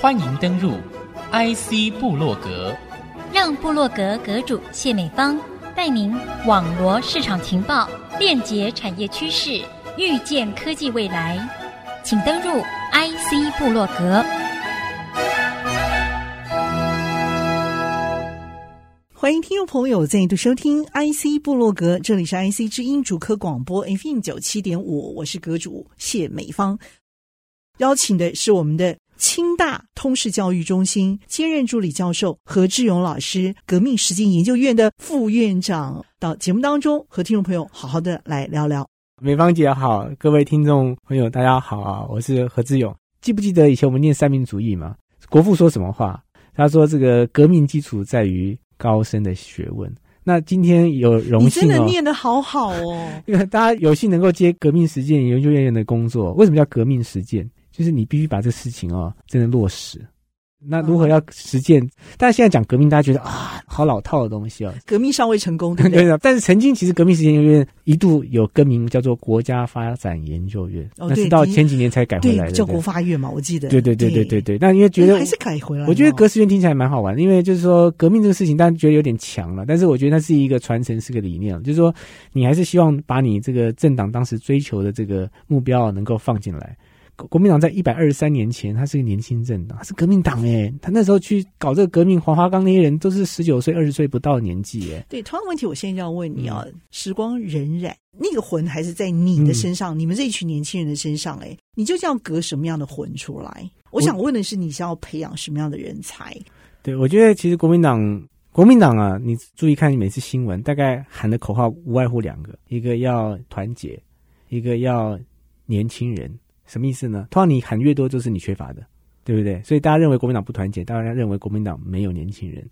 欢迎登入 IC 部落格，让部落格阁主谢美芳带您网罗市场情报，链接产业趋势，预见科技未来。请登入 IC 部落格。欢迎听众朋友再度收听 IC 部落格，这里是 IC 之音主科广播 FM 九七点五，我是阁主谢美芳，邀请的是我们的。清大通识教育中心兼任助理教授何志勇老师，革命实践研究院的副院长，到节目当中和听众朋友好好的来聊聊。美芳姐好，各位听众朋友大家好啊，我是何志勇。记不记得以前我们念三民主义嘛？国父说什么话？他说：“这个革命基础在于高深的学问。”那今天有荣幸哦，你真的念得好好哦，因为大家有幸能够接革命实践研究院的工作。为什么叫革命实践？就是你必须把这事情哦，真的落实。那如何要实践？嗯、但是现在讲革命，大家觉得啊，好老套的东西哦。革命尚未成功，对不对？对的。但是曾经其实革命实践研究院一度有更名叫做国家发展研究院，哦、那是到前几年才改回来的，叫国发院嘛，我记得。对对对对对对。那因为觉得、欸、还是改回来，我觉得革实院听起来蛮好玩的，因为就是说革命这个事情，大家觉得有点强了。但是我觉得它是一个传承，是个理念，就是说你还是希望把你这个政党当时追求的这个目标能够放进来。国民党在一百二十三年前，他是个年轻政党，他是革命党哎，他那时候去搞这个革命，黄花岗那些人都是十九岁、二十岁不到的年纪哎。对，同样问题，我现在要问你啊，嗯、时光荏苒，那个魂还是在你的身上，嗯、你们这一群年轻人的身上哎，你就这样隔什么样的魂出来？我想问的是，你想要培养什么样的人才？对，我觉得其实国民党，国民党啊，你注意看你每次新闻，大概喊的口号无外乎两个，一个要团结，一个要年轻人。什么意思呢？通常你喊越多，就是你缺乏的，对不对？所以大家认为国民党不团结，大家认为国民党没有年轻人。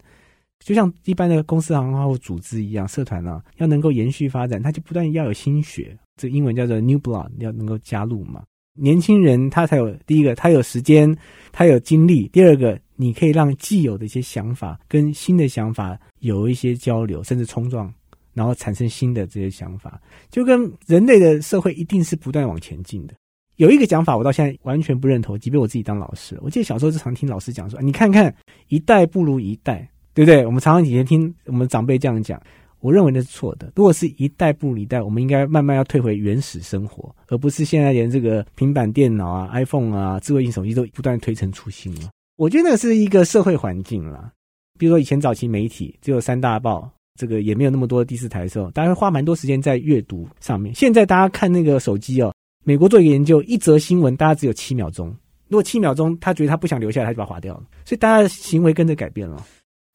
就像一般的公司行号或组织一样，社团啊，要能够延续发展，它就不断要有新血，这英文叫做 new blood，要能够加入嘛。年轻人他才有第一个，他有时间，他有精力；第二个，你可以让既有的一些想法跟新的想法有一些交流，甚至冲撞，然后产生新的这些想法，就跟人类的社会一定是不断往前进的。有一个讲法，我到现在完全不认同。即便我自己当老师，我记得小时候就常听老师讲说：“你看看，一代不如一代，对不对？”我们常常以前听我们长辈这样讲，我认为那是错的。如果是一代不如一代，我们应该慢慢要退回原始生活，而不是现在连这个平板电脑啊、iPhone 啊、智慧型手机都不断推陈出新了。我觉得那是一个社会环境啦。比如说以前早期媒体只有三大报，这个也没有那么多第四台的时候，大家会花蛮多时间在阅读上面。现在大家看那个手机哦。美国做一个研究，一则新闻大家只有七秒钟。如果七秒钟，他觉得他不想留下来，他就把它划掉了。所以大家的行为跟着改变了。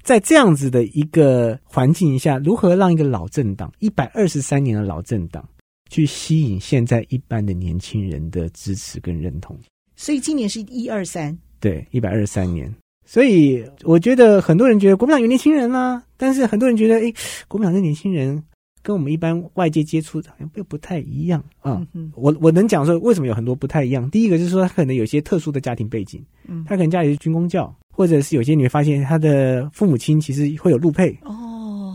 在这样子的一个环境下，如何让一个老政党，一百二十三年的老政党，去吸引现在一般的年轻人的支持跟认同？所以今年是一二三，对，一百二十三年。所以我觉得很多人觉得国民党有年轻人啦、啊，但是很多人觉得，哎，国民党的年轻人。跟我们一般外界接触的好像又不太一样啊。嗯嗯，我我能讲说为什么有很多不太一样。第一个就是说他可能有些特殊的家庭背景，嗯，他可能家里是军公教，或者是有些你会发现他的父母亲其实会有路配哦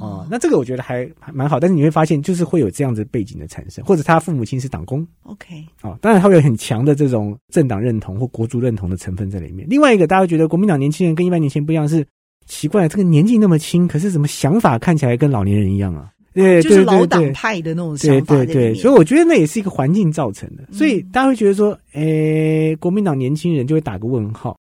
哦，那这个我觉得还还蛮好。但是你会发现就是会有这样子背景的产生，或者他父母亲是党工，OK 啊，当然他会有很强的这种政党认同或国族认同的成分在里面。另外一个大家会觉得国民党年轻人跟一般年轻人不一样是奇怪，这个年纪那么轻，可是怎么想法看起来跟老年人一样啊？对，就是老党派的那种想法。对对对，所以我觉得那也是一个环境造成的。所以大家会觉得说，诶，国民党年轻人就会打个问号。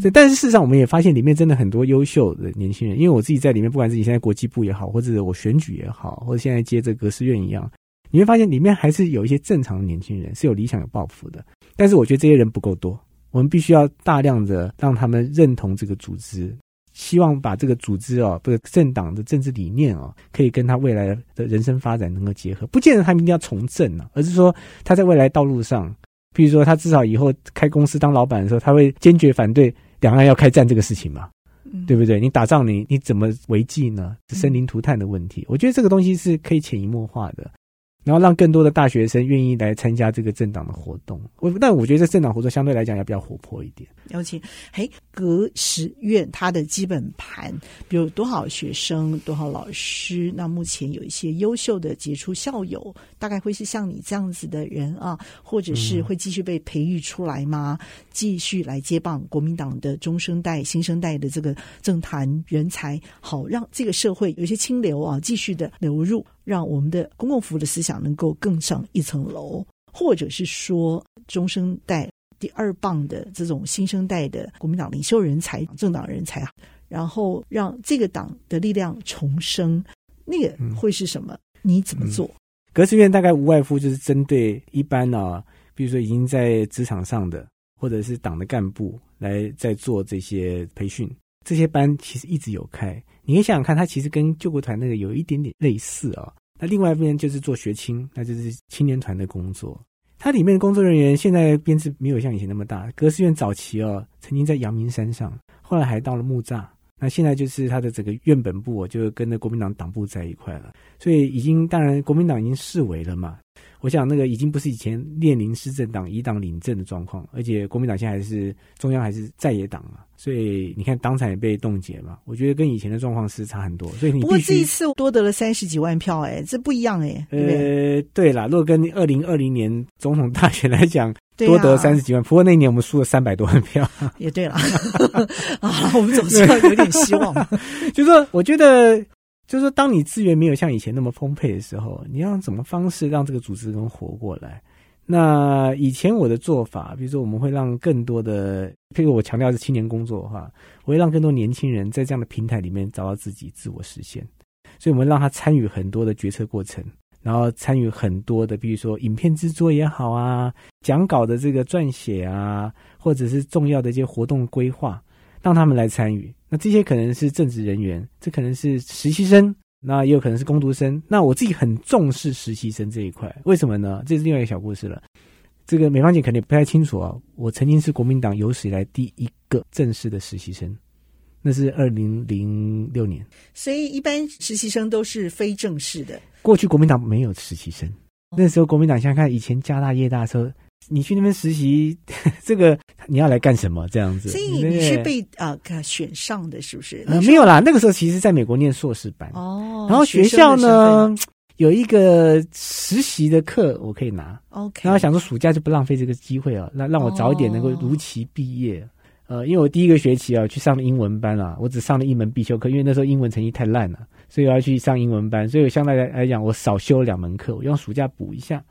所以，但是事实上，我们也发现里面真的很多优秀的年轻人。因为我自己在里面，不管自己现在国际部也好，或者我选举也好，或者现在接这个革实院一样，你会发现里面还是有一些正常的年轻人，是有理想、有抱负的。但是，我觉得这些人不够多，我们必须要大量的让他们认同这个组织。希望把这个组织哦，不是政党的政治理念哦，可以跟他未来的人生发展能够结合。不见得他们一定要从政啊，而是说他在未来道路上，比如说他至少以后开公司当老板的时候，他会坚决反对两岸要开战这个事情嘛，嗯、对不对？你打仗你你怎么违纪呢？生灵涂炭的问题，嗯、我觉得这个东西是可以潜移默化的。然后让更多的大学生愿意来参加这个政党的活动。我但我觉得这政党活动相对来讲要比较活泼一点。了解，嘿，隔十院它的基本盘，比如多少学生、多少老师，那目前有一些优秀的杰出校友，大概会是像你这样子的人啊，或者是会继续被培育出来吗？嗯、继续来接棒国民党的中生代、新生代的这个政坛人才，好让这个社会有一些清流啊，继续的流入。让我们的公共服务的思想能够更上一层楼，或者是说中生代第二棒的这种新生代的国民党领袖人才、政党人才啊，然后让这个党的力量重生，那个会是什么？嗯、你怎么做？革实院大概无外乎就是针对一般啊，比如说已经在职场上的，或者是党的干部来在做这些培训，这些班其实一直有开。你可以想想看，它其实跟救国团那个有一点点类似啊、哦。那另外一边就是做学青，那就是青年团的工作。它里面的工作人员现在编制没有像以前那么大。革实院早期哦，曾经在阳明山上，后来还到了木栅。那现在就是它的整个院本部，就跟着国民党党部在一块了。所以已经，当然国民党已经式微了嘛。我想那个已经不是以前列宁式政党以党领政的状况，而且国民党现在还是中央还是在野党嘛，所以你看党产也被冻结嘛，我觉得跟以前的状况是差很多。所以你不过这一次多得了三十几万票，哎，这不一样哎。呃，对啦，如果跟二零二零年总统大选来讲，多得三十几万，不过那一年我们输了三百多万票。也对了，啊，我们总是要有点希望。就是说，我觉得。就是说，当你资源没有像以前那么丰沛的时候，你要用什么方式让这个组织能活过来？那以前我的做法，比如说我们会让更多的，譬如我强调是青年工作的话，我会让更多年轻人在这样的平台里面找到自己自我实现。所以我们让他参与很多的决策过程，然后参与很多的，比如说影片制作也好啊，讲稿的这个撰写啊，或者是重要的一些活动规划。让他们来参与，那这些可能是正职人员，这可能是实习生，那也有可能是工读生。那我自己很重视实习生这一块，为什么呢？这是另外一个小故事了。这个美芳姐肯定不太清楚啊。我曾经是国民党有史以来第一个正式的实习生，那是二零零六年。所以一般实习生都是非正式的。过去国民党没有实习生，那时候国民党想想看，以前家大业大时候。你去那边实习，这个你要来干什么？这样子，所以你是被啊、呃、选上的，是不是？呃，没有啦，那个时候其实在美国念硕士班哦。然后学校呢有一个实习的课，我可以拿。OK，然后想说暑假就不浪费这个机会啊，让让我早一点能够如期毕业。哦、呃，因为我第一个学期啊去上了英文班啊，我只上了一门必修课，因为那时候英文成绩太烂了，所以我要去上英文班，所以我相对来来讲我少修了两门课，我用暑假补一下。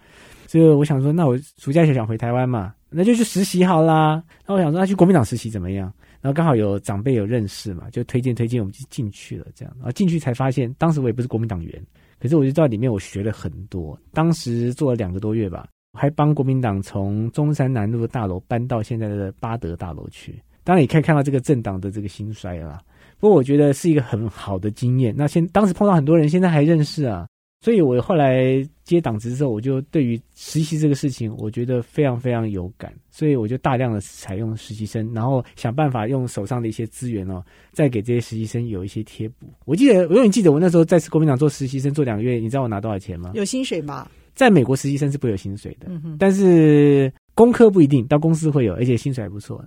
所以我想说，那我暑假就想回台湾嘛，那就去实习好啦。那我想说，那去国民党实习怎么样？然后刚好有长辈有认识嘛，就推荐推荐，我们就进去了。这样，然后进去才发现，当时我也不是国民党员，可是我就在里面我学了很多。当时做了两个多月吧，还帮国民党从中山南路的大楼搬到现在的八德大楼去。当然也可以看到这个政党的这个兴衰了。不过我觉得是一个很好的经验。那现当时碰到很多人，现在还认识啊。所以，我后来接党职之后，我就对于实习这个事情，我觉得非常非常有感。所以，我就大量的采用实习生，然后想办法用手上的一些资源哦，再给这些实习生有一些贴补。我记得，我永远记得我那时候在国民党做实习生做两个月，你知道我拿多少钱吗？有薪水吗？在美国实习生是不会有薪水的，嗯哼。但是工科不一定，到公司会有，而且薪水还不错。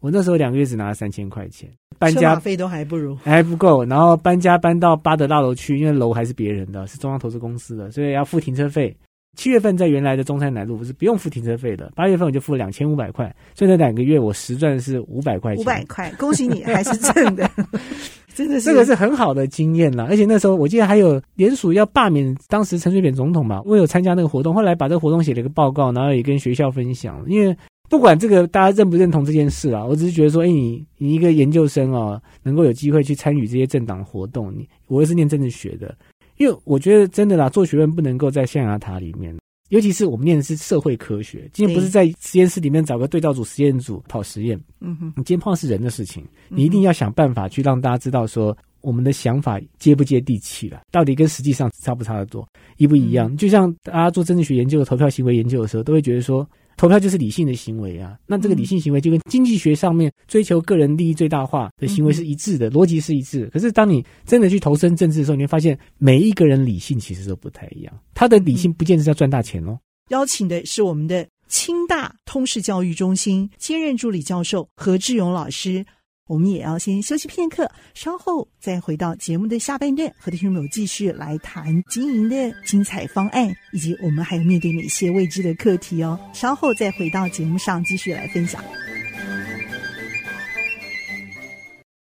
我那时候两个月只拿了三千块钱，搬家费都还不如，还不够。然后搬家搬到八德大楼去，因为楼还是别人的，是中央投资公司的，所以要付停车费。七月份在原来的中山南路不是不用付停车费的，八月份我就付了两千五百块，所以那两个月我实赚是五百块钱。五百块，恭喜你还是挣的，真的是这个是很好的经验了。而且那时候我记得还有联署要罢免当时陈水扁总统嘛，我有参加那个活动，后来把这个活动写了一个报告，然后也跟学校分享，因为。不管这个大家认不认同这件事啊，我只是觉得说，哎，你你一个研究生哦，能够有机会去参与这些政党活动，你我也是念政治学的，因为我觉得真的啦，做学问不能够在象牙塔里面，尤其是我们念的是社会科学，今天不是在实验室里面找个对照组、实验组跑实验，嗯哼，你今天碰到是人的事情，你一定要想办法去让大家知道说，我们的想法接不接地气了，到底跟实际上差不差得多，一不一样？就像大家做政治学研究、投票行为研究的时候，都会觉得说。投票就是理性的行为啊。那这个理性行为就跟经济学上面追求个人利益最大化的行为是一致的，逻辑是一致的。可是当你真的去投身政治的时候，你会发现每一个人理性其实都不太一样。他的理性不见得是要赚大钱哦。邀请的是我们的清大通识教育中心兼任助理教授何志勇老师。我们也要先休息片刻，稍后再回到节目的下半段，和听众朋友继续来谈经营的精彩方案，以及我们还有面对哪些未知的课题哦。稍后再回到节目上继续来分享。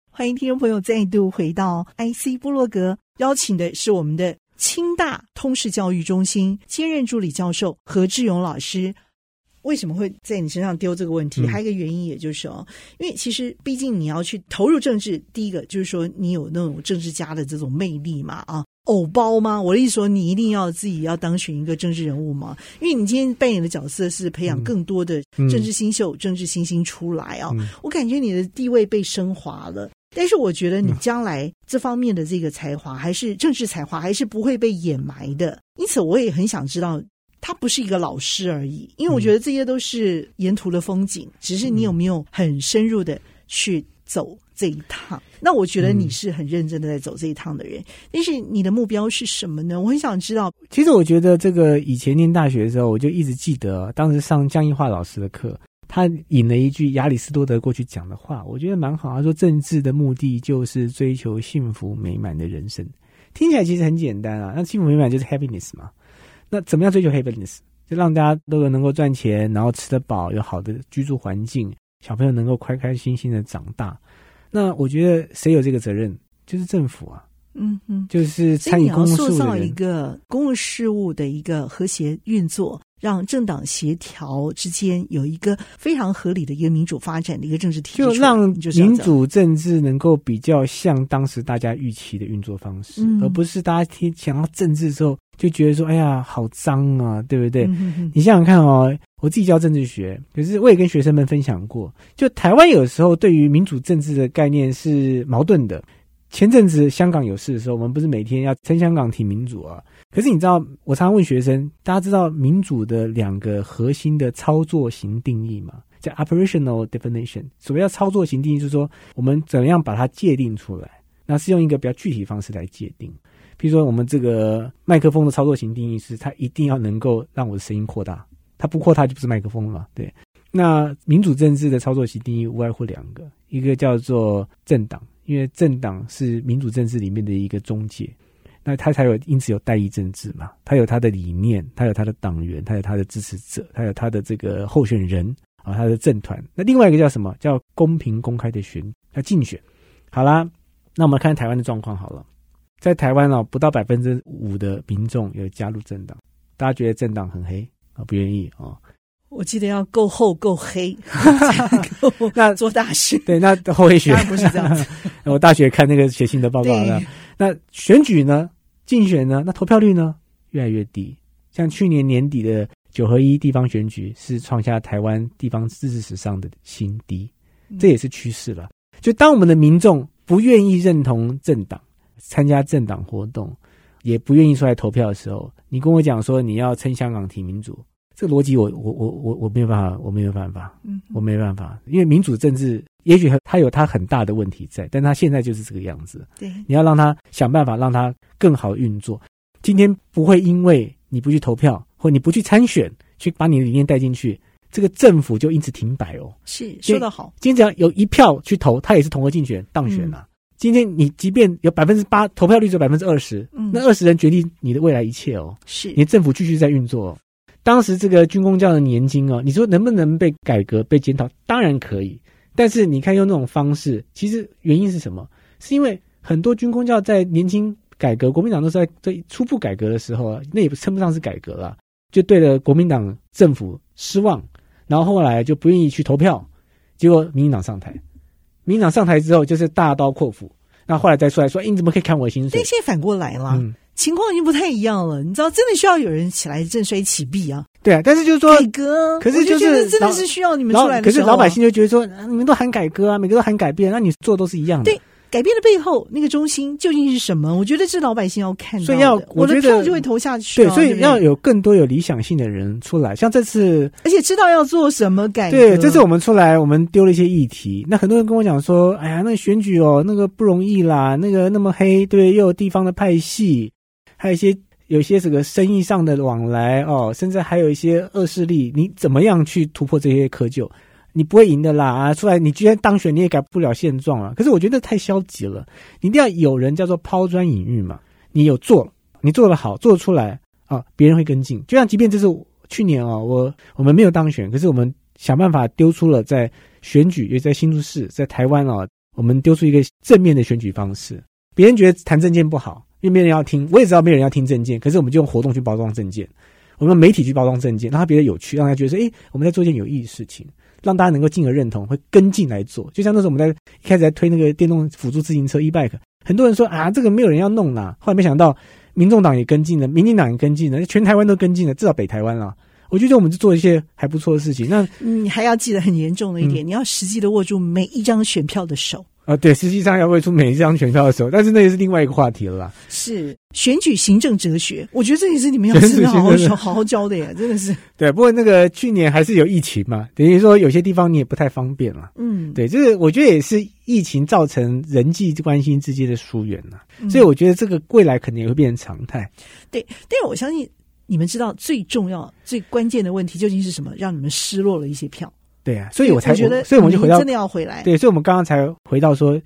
欢迎听众朋友再度回到 IC 部落格，邀请的是我们的清大通识教育中心兼任助理教授何志勇老师。为什么会在你身上丢这个问题？还有一个原因，也就是哦，因为其实毕竟你要去投入政治，第一个就是说你有那种政治家的这种魅力嘛，啊，偶包吗？我的意思说，你一定要自己要当选一个政治人物吗？因为你今天扮演的角色是培养更多的政治新秀、政治新星出来啊。我感觉你的地位被升华了，但是我觉得你将来这方面的这个才华，还是政治才华，还是不会被掩埋的。因此，我也很想知道。他不是一个老师而已，因为我觉得这些都是沿途的风景，只是你有没有很深入的去走这一趟。那我觉得你是很认真的在走这一趟的人，但是你的目标是什么呢？我很想知道。其实我觉得这个以前念大学的时候，我就一直记得当时上江一化老师的课，他引了一句亚里士多德过去讲的话，我觉得蛮好。他说：“政治的目的就是追求幸福美满的人生。”听起来其实很简单啊，那幸福美满就是 happiness 嘛。那怎么样追求 happiness？就让大家都有能够赚钱，然后吃得饱，有好的居住环境，小朋友能够开开心心的长大。那我觉得谁有这个责任？就是政府啊。嗯嗯，就是参与公共事务的，塑造一个公共事务的一个和谐运作。让政党协调之间有一个非常合理的一个民主发展的一个政治体制，就让民主政治能够比较像当时大家预期的运作方式，嗯、而不是大家听想到政治之后就觉得说：“哎呀，好脏啊，对不对？”嗯、哼哼你想想看哦，我自己教政治学，可是我也跟学生们分享过，就台湾有时候对于民主政治的概念是矛盾的。前阵子香港有事的时候，我们不是每天要撑香港挺民主啊？可是你知道，我常常问学生，大家知道民主的两个核心的操作型定义吗？叫 operational definition。所谓叫操作型定义，就是说我们怎么样把它界定出来，那是用一个比较具体方式来界定。比如说，我们这个麦克风的操作型定义是，它一定要能够让我的声音扩大，它不扩大就不是麦克风了。对，那民主政治的操作型定义无外乎两个，一个叫做政党。因为政党是民主政治里面的一个中介，那他才有因此有代议政治嘛，他有他的理念，他有他的党员，他有他的支持者，他有他的这个候选人啊，他的政团。那另外一个叫什么？叫公平公开的选，叫竞选。好啦，那我们看台湾的状况好了，在台湾哦，不到百分之五的民众有加入政党，大家觉得政党很黑啊，不愿意啊。我记得要够厚够黑，那 做大事对，那厚黑学不是这样子。我大学看那个写信的报告了。那选举呢？竞选呢？那投票率呢？越来越低。像去年年底的九合一地方选举，是创下台湾地方自治史上的新低，这也是趋势了。就当我们的民众不愿意认同政党，参加政党活动，也不愿意出来投票的时候，你跟我讲说你要撑香港提民主。这个逻辑我我我我我没有办法，我没有办法，嗯，我没办法，因为民主政治也许它有它很大的问题在，但它现在就是这个样子。对，你要让它想办法让它更好运作。今天不会因为你不去投票或你不去参选，去把你的理念带进去，这个政府就因此停摆哦。是，说得好。今天只要有一票去投，他也是同额竞选当选了。嗯，今天你即便有百分之八投票率，只有百分之二十，嗯，那二十人决定你的未来一切哦。是，你的政府继续在运作。当时这个军工教的年金哦，你说能不能被改革、被检讨？当然可以。但是你看用那种方式，其实原因是什么？是因为很多军工教在年金改革，国民党都是在在初步改革的时候啊，那也称不上是改革了，就对了国民党政府失望，然后后来就不愿意去投票，结果民进党上台，民党上台之后就是大刀阔斧，那后来再出来说，哎，你怎么可以砍我的薪水？但现在反过来了。嗯情况已经不太一样了，你知道，真的需要有人起来振衰起弊啊！对啊，但是就是说改革，可是就是真的是需要你们出来的、啊、可是老百姓就觉得说，你们都喊改革啊，每个都喊改变，那你做的都是一样的。对，改变的背后那个中心究竟是什么？我觉得是老百姓要看到的，所以要我觉得我的票就会投下去、啊。对，所以要有更多有理想性的人出来，像这次，而且知道要做什么改革。对，这次我们出来，我们丢了一些议题。那很多人跟我讲说：“哎呀，那个选举哦，那个不容易啦，那个那么黑，对，又有地方的派系，还有一些有一些这个生意上的往来哦，甚至还有一些恶势力，你怎么样去突破这些窠臼？”你不会赢的啦！啊，出来你居然当选，你也改不了现状了。可是我觉得太消极了，你一定要有人叫做抛砖引玉嘛。你有做，你做得好，做得出来啊，别人会跟进。就像即便这是去年啊，我我们没有当选，可是我们想办法丢出了在选举，也在新竹市，在台湾啊，我们丢出一个正面的选举方式。别人觉得谈政见不好，因为没人要听，我也知道没人要听政见，可是我们就用活动去包装政见，我们媒体去包装政见，让他觉得有趣，让他觉得说，诶，我们在做一件有意义的事情。让大家能够进而认同，会跟进来做。就像那时候我们在一开始在推那个电动辅助自行车 e-bike，很多人说啊，这个没有人要弄啦。后来没想到，民众党也跟进了，民进党也跟进了，全台湾都跟进了，至少北台湾了。我觉得我们就做一些还不错的事情。那你还要记得很严重的一点，嗯、你要实际的握住每一张选票的手。啊，对，实际上要为出每一张选票的时候，但是那也是另外一个话题了啦。是选举行政哲学，我觉得这也是你们要是好好好好好教的呀，真的是。对，不过那个去年还是有疫情嘛，等于说有些地方你也不太方便了。嗯，对，就是我觉得也是疫情造成人际关系之间的疏远了，嗯、所以我觉得这个未来可能也会变成常态。对，但是我相信你们知道最重要、最关键的问题究竟是什么，让你们失落了一些票。对啊，所以我才觉得，所以我们就回到真的要回来。对，所以我们刚刚才回到说，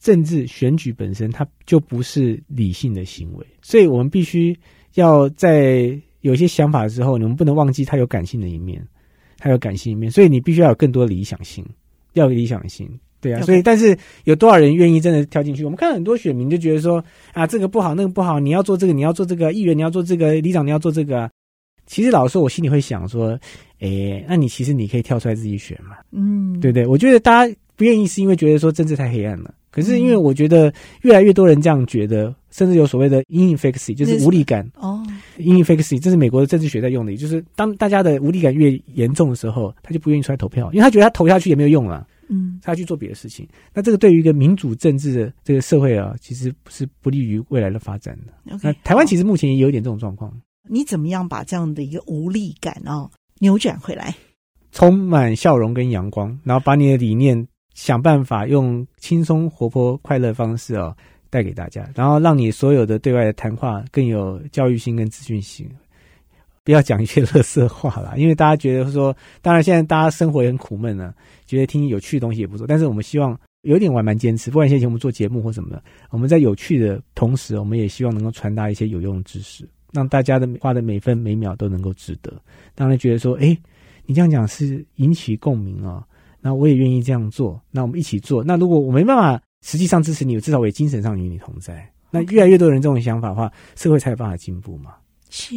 政治选举本身它就不是理性的行为，所以我们必须要在有一些想法的时候，你们不能忘记它有感性的一面，它有感性一面，所以你必须要有更多理想性，要有理想性。对啊.所以但是有多少人愿意真的跳进去？我们看很多选民就觉得说啊，这个不好，那个不好，你要做这个，你要做这个，议员你要做这个，里长你要做这个啊。其实老实说，我心里会想说，诶，那你其实你可以跳出来自己选嘛，嗯，对不对？我觉得大家不愿意是因为觉得说政治太黑暗了，可是因为我觉得越来越多人这样觉得，甚至有所谓的 inefficacy，就是无力感哦，inefficacy，这是美国的政治学在用的，就是当大家的无力感越严重的时候，他就不愿意出来投票，因为他觉得他投下去也没有用了，嗯，他去做别的事情。那这个对于一个民主政治的这个社会啊，其实是不利于未来的发展的。Okay, 那台湾其实目前也有一点这种状况。你怎么样把这样的一个无力感、哦、扭转回来？充满笑容跟阳光，然后把你的理念想办法用轻松活泼快乐方式哦带给大家，然后让你所有的对外的谈话更有教育性跟资讯性，不要讲一些垃圾话啦，因为大家觉得说，当然现在大家生活也很苦闷呢、觉得听有趣的东西也不错，但是我们希望有点我还蛮坚持，不管现在我们做节目或什么的，我们在有趣的同时，我们也希望能够传达一些有用的知识。让大家的花的每分每秒都能够值得，当然觉得说，哎，你这样讲是引起共鸣啊、哦，那我也愿意这样做，那我们一起做。那如果我没办法实际上支持你，至少我也精神上与你同在。那越来越多人这种想法的话，社会才有办法进步嘛。是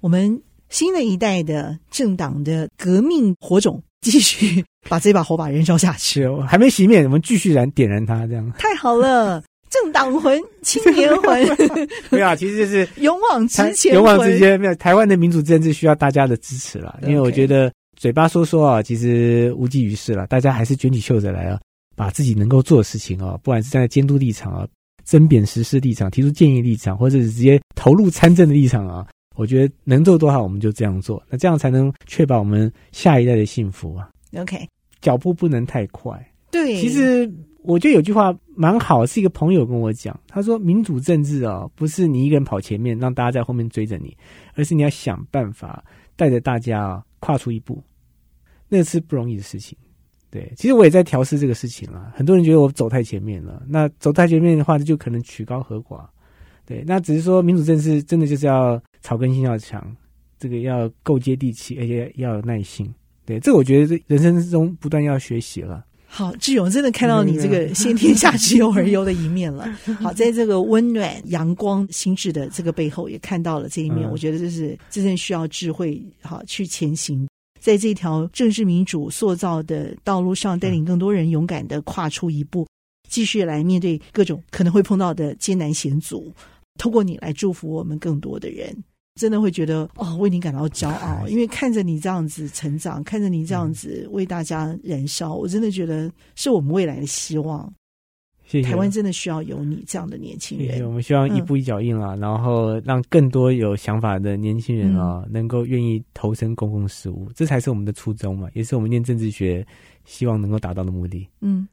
我们新的一代的政党的革命火种，继续 把这把火把燃烧下去。是，还没熄灭，我们继续燃点燃它，这样太好了。政党魂、青年魂，没有，其实就是 勇往直前。勇往直前，没有。台湾的民主政治需要大家的支持了，因为我觉得嘴巴说说啊，其实无济于事了。大家还是卷起袖子来啊，把自己能够做的事情啊，不管是站在监督立场啊、争辩实施立场、提出建议立场，或者是直接投入参政的立场啊，我觉得能做多少我们就这样做，那这样才能确保我们下一代的幸福啊。OK，脚步不能太快。对，其实。我觉得有句话蛮好，是一个朋友跟我讲，他说：“民主政治啊，不是你一个人跑前面，让大家在后面追着你，而是你要想办法带着大家啊跨出一步，那是不容易的事情。”对，其实我也在调试这个事情了。很多人觉得我走太前面了，那走太前面的话，就可能曲高和寡。对，那只是说民主政治真的就是要草根性要强，这个要够接地气，而且要有耐心。对，这我觉得人生之中不断要学习了。好，志勇真的看到你这个先天下之忧而忧的一面了。好，在这个温暖、阳光、心智的这个背后，也看到了这一面。我觉得这是真正需要智慧，好去前行，在这条政治民主塑造的道路上，带领更多人勇敢的跨出一步，继续来面对各种可能会碰到的艰难险阻。透过你来祝福我们更多的人。真的会觉得哦，为你感到骄傲，因为看着你这样子成长，看着你这样子为大家燃烧，我真的觉得是我们未来的希望。谢谢。台湾真的需要有你这样的年轻人。我们希望一步一脚印啦，嗯、然后让更多有想法的年轻人啊，嗯、能够愿意投身公共事务，这才是我们的初衷嘛，也是我们念政治学希望能够达到的目的。嗯，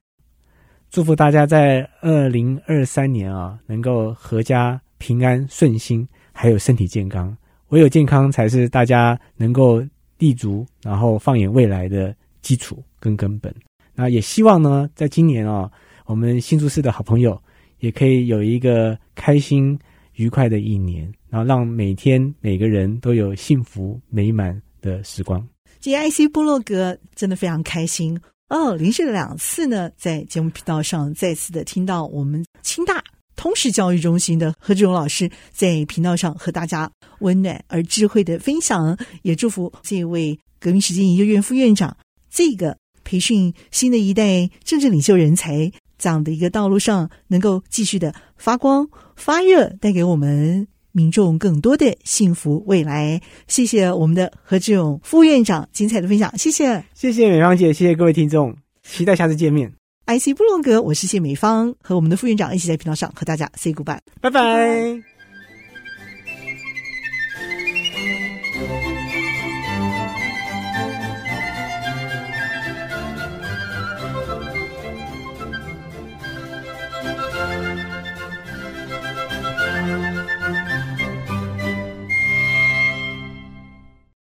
祝福大家在二零二三年啊，能够阖家平安顺心，还有身体健康。唯有健康，才是大家能够立足，然后放眼未来的基础跟根本。那也希望呢，在今年啊，我们新竹市的好朋友也可以有一个开心愉快的一年，然后让每天每个人都有幸福美满的时光。GIC 部落格真的非常开心哦，连续两次呢，在节目频道上再次的听到我们清大通识教育中心的何志荣老师在频道上和大家温暖而智慧的分享，也祝福这位革命实践研究院副院长这个。培训新的一代政治领袖人才，这样的一个道路上，能够继续的发光发热，带给我们民众更多的幸福未来。谢谢我们的何志勇副院长精彩的分享，谢谢，谢谢美芳姐，谢谢各位听众，期待下次见面。IC 布隆格，我是谢美芳，和我们的副院长一起在频道上和大家 say goodbye，拜拜。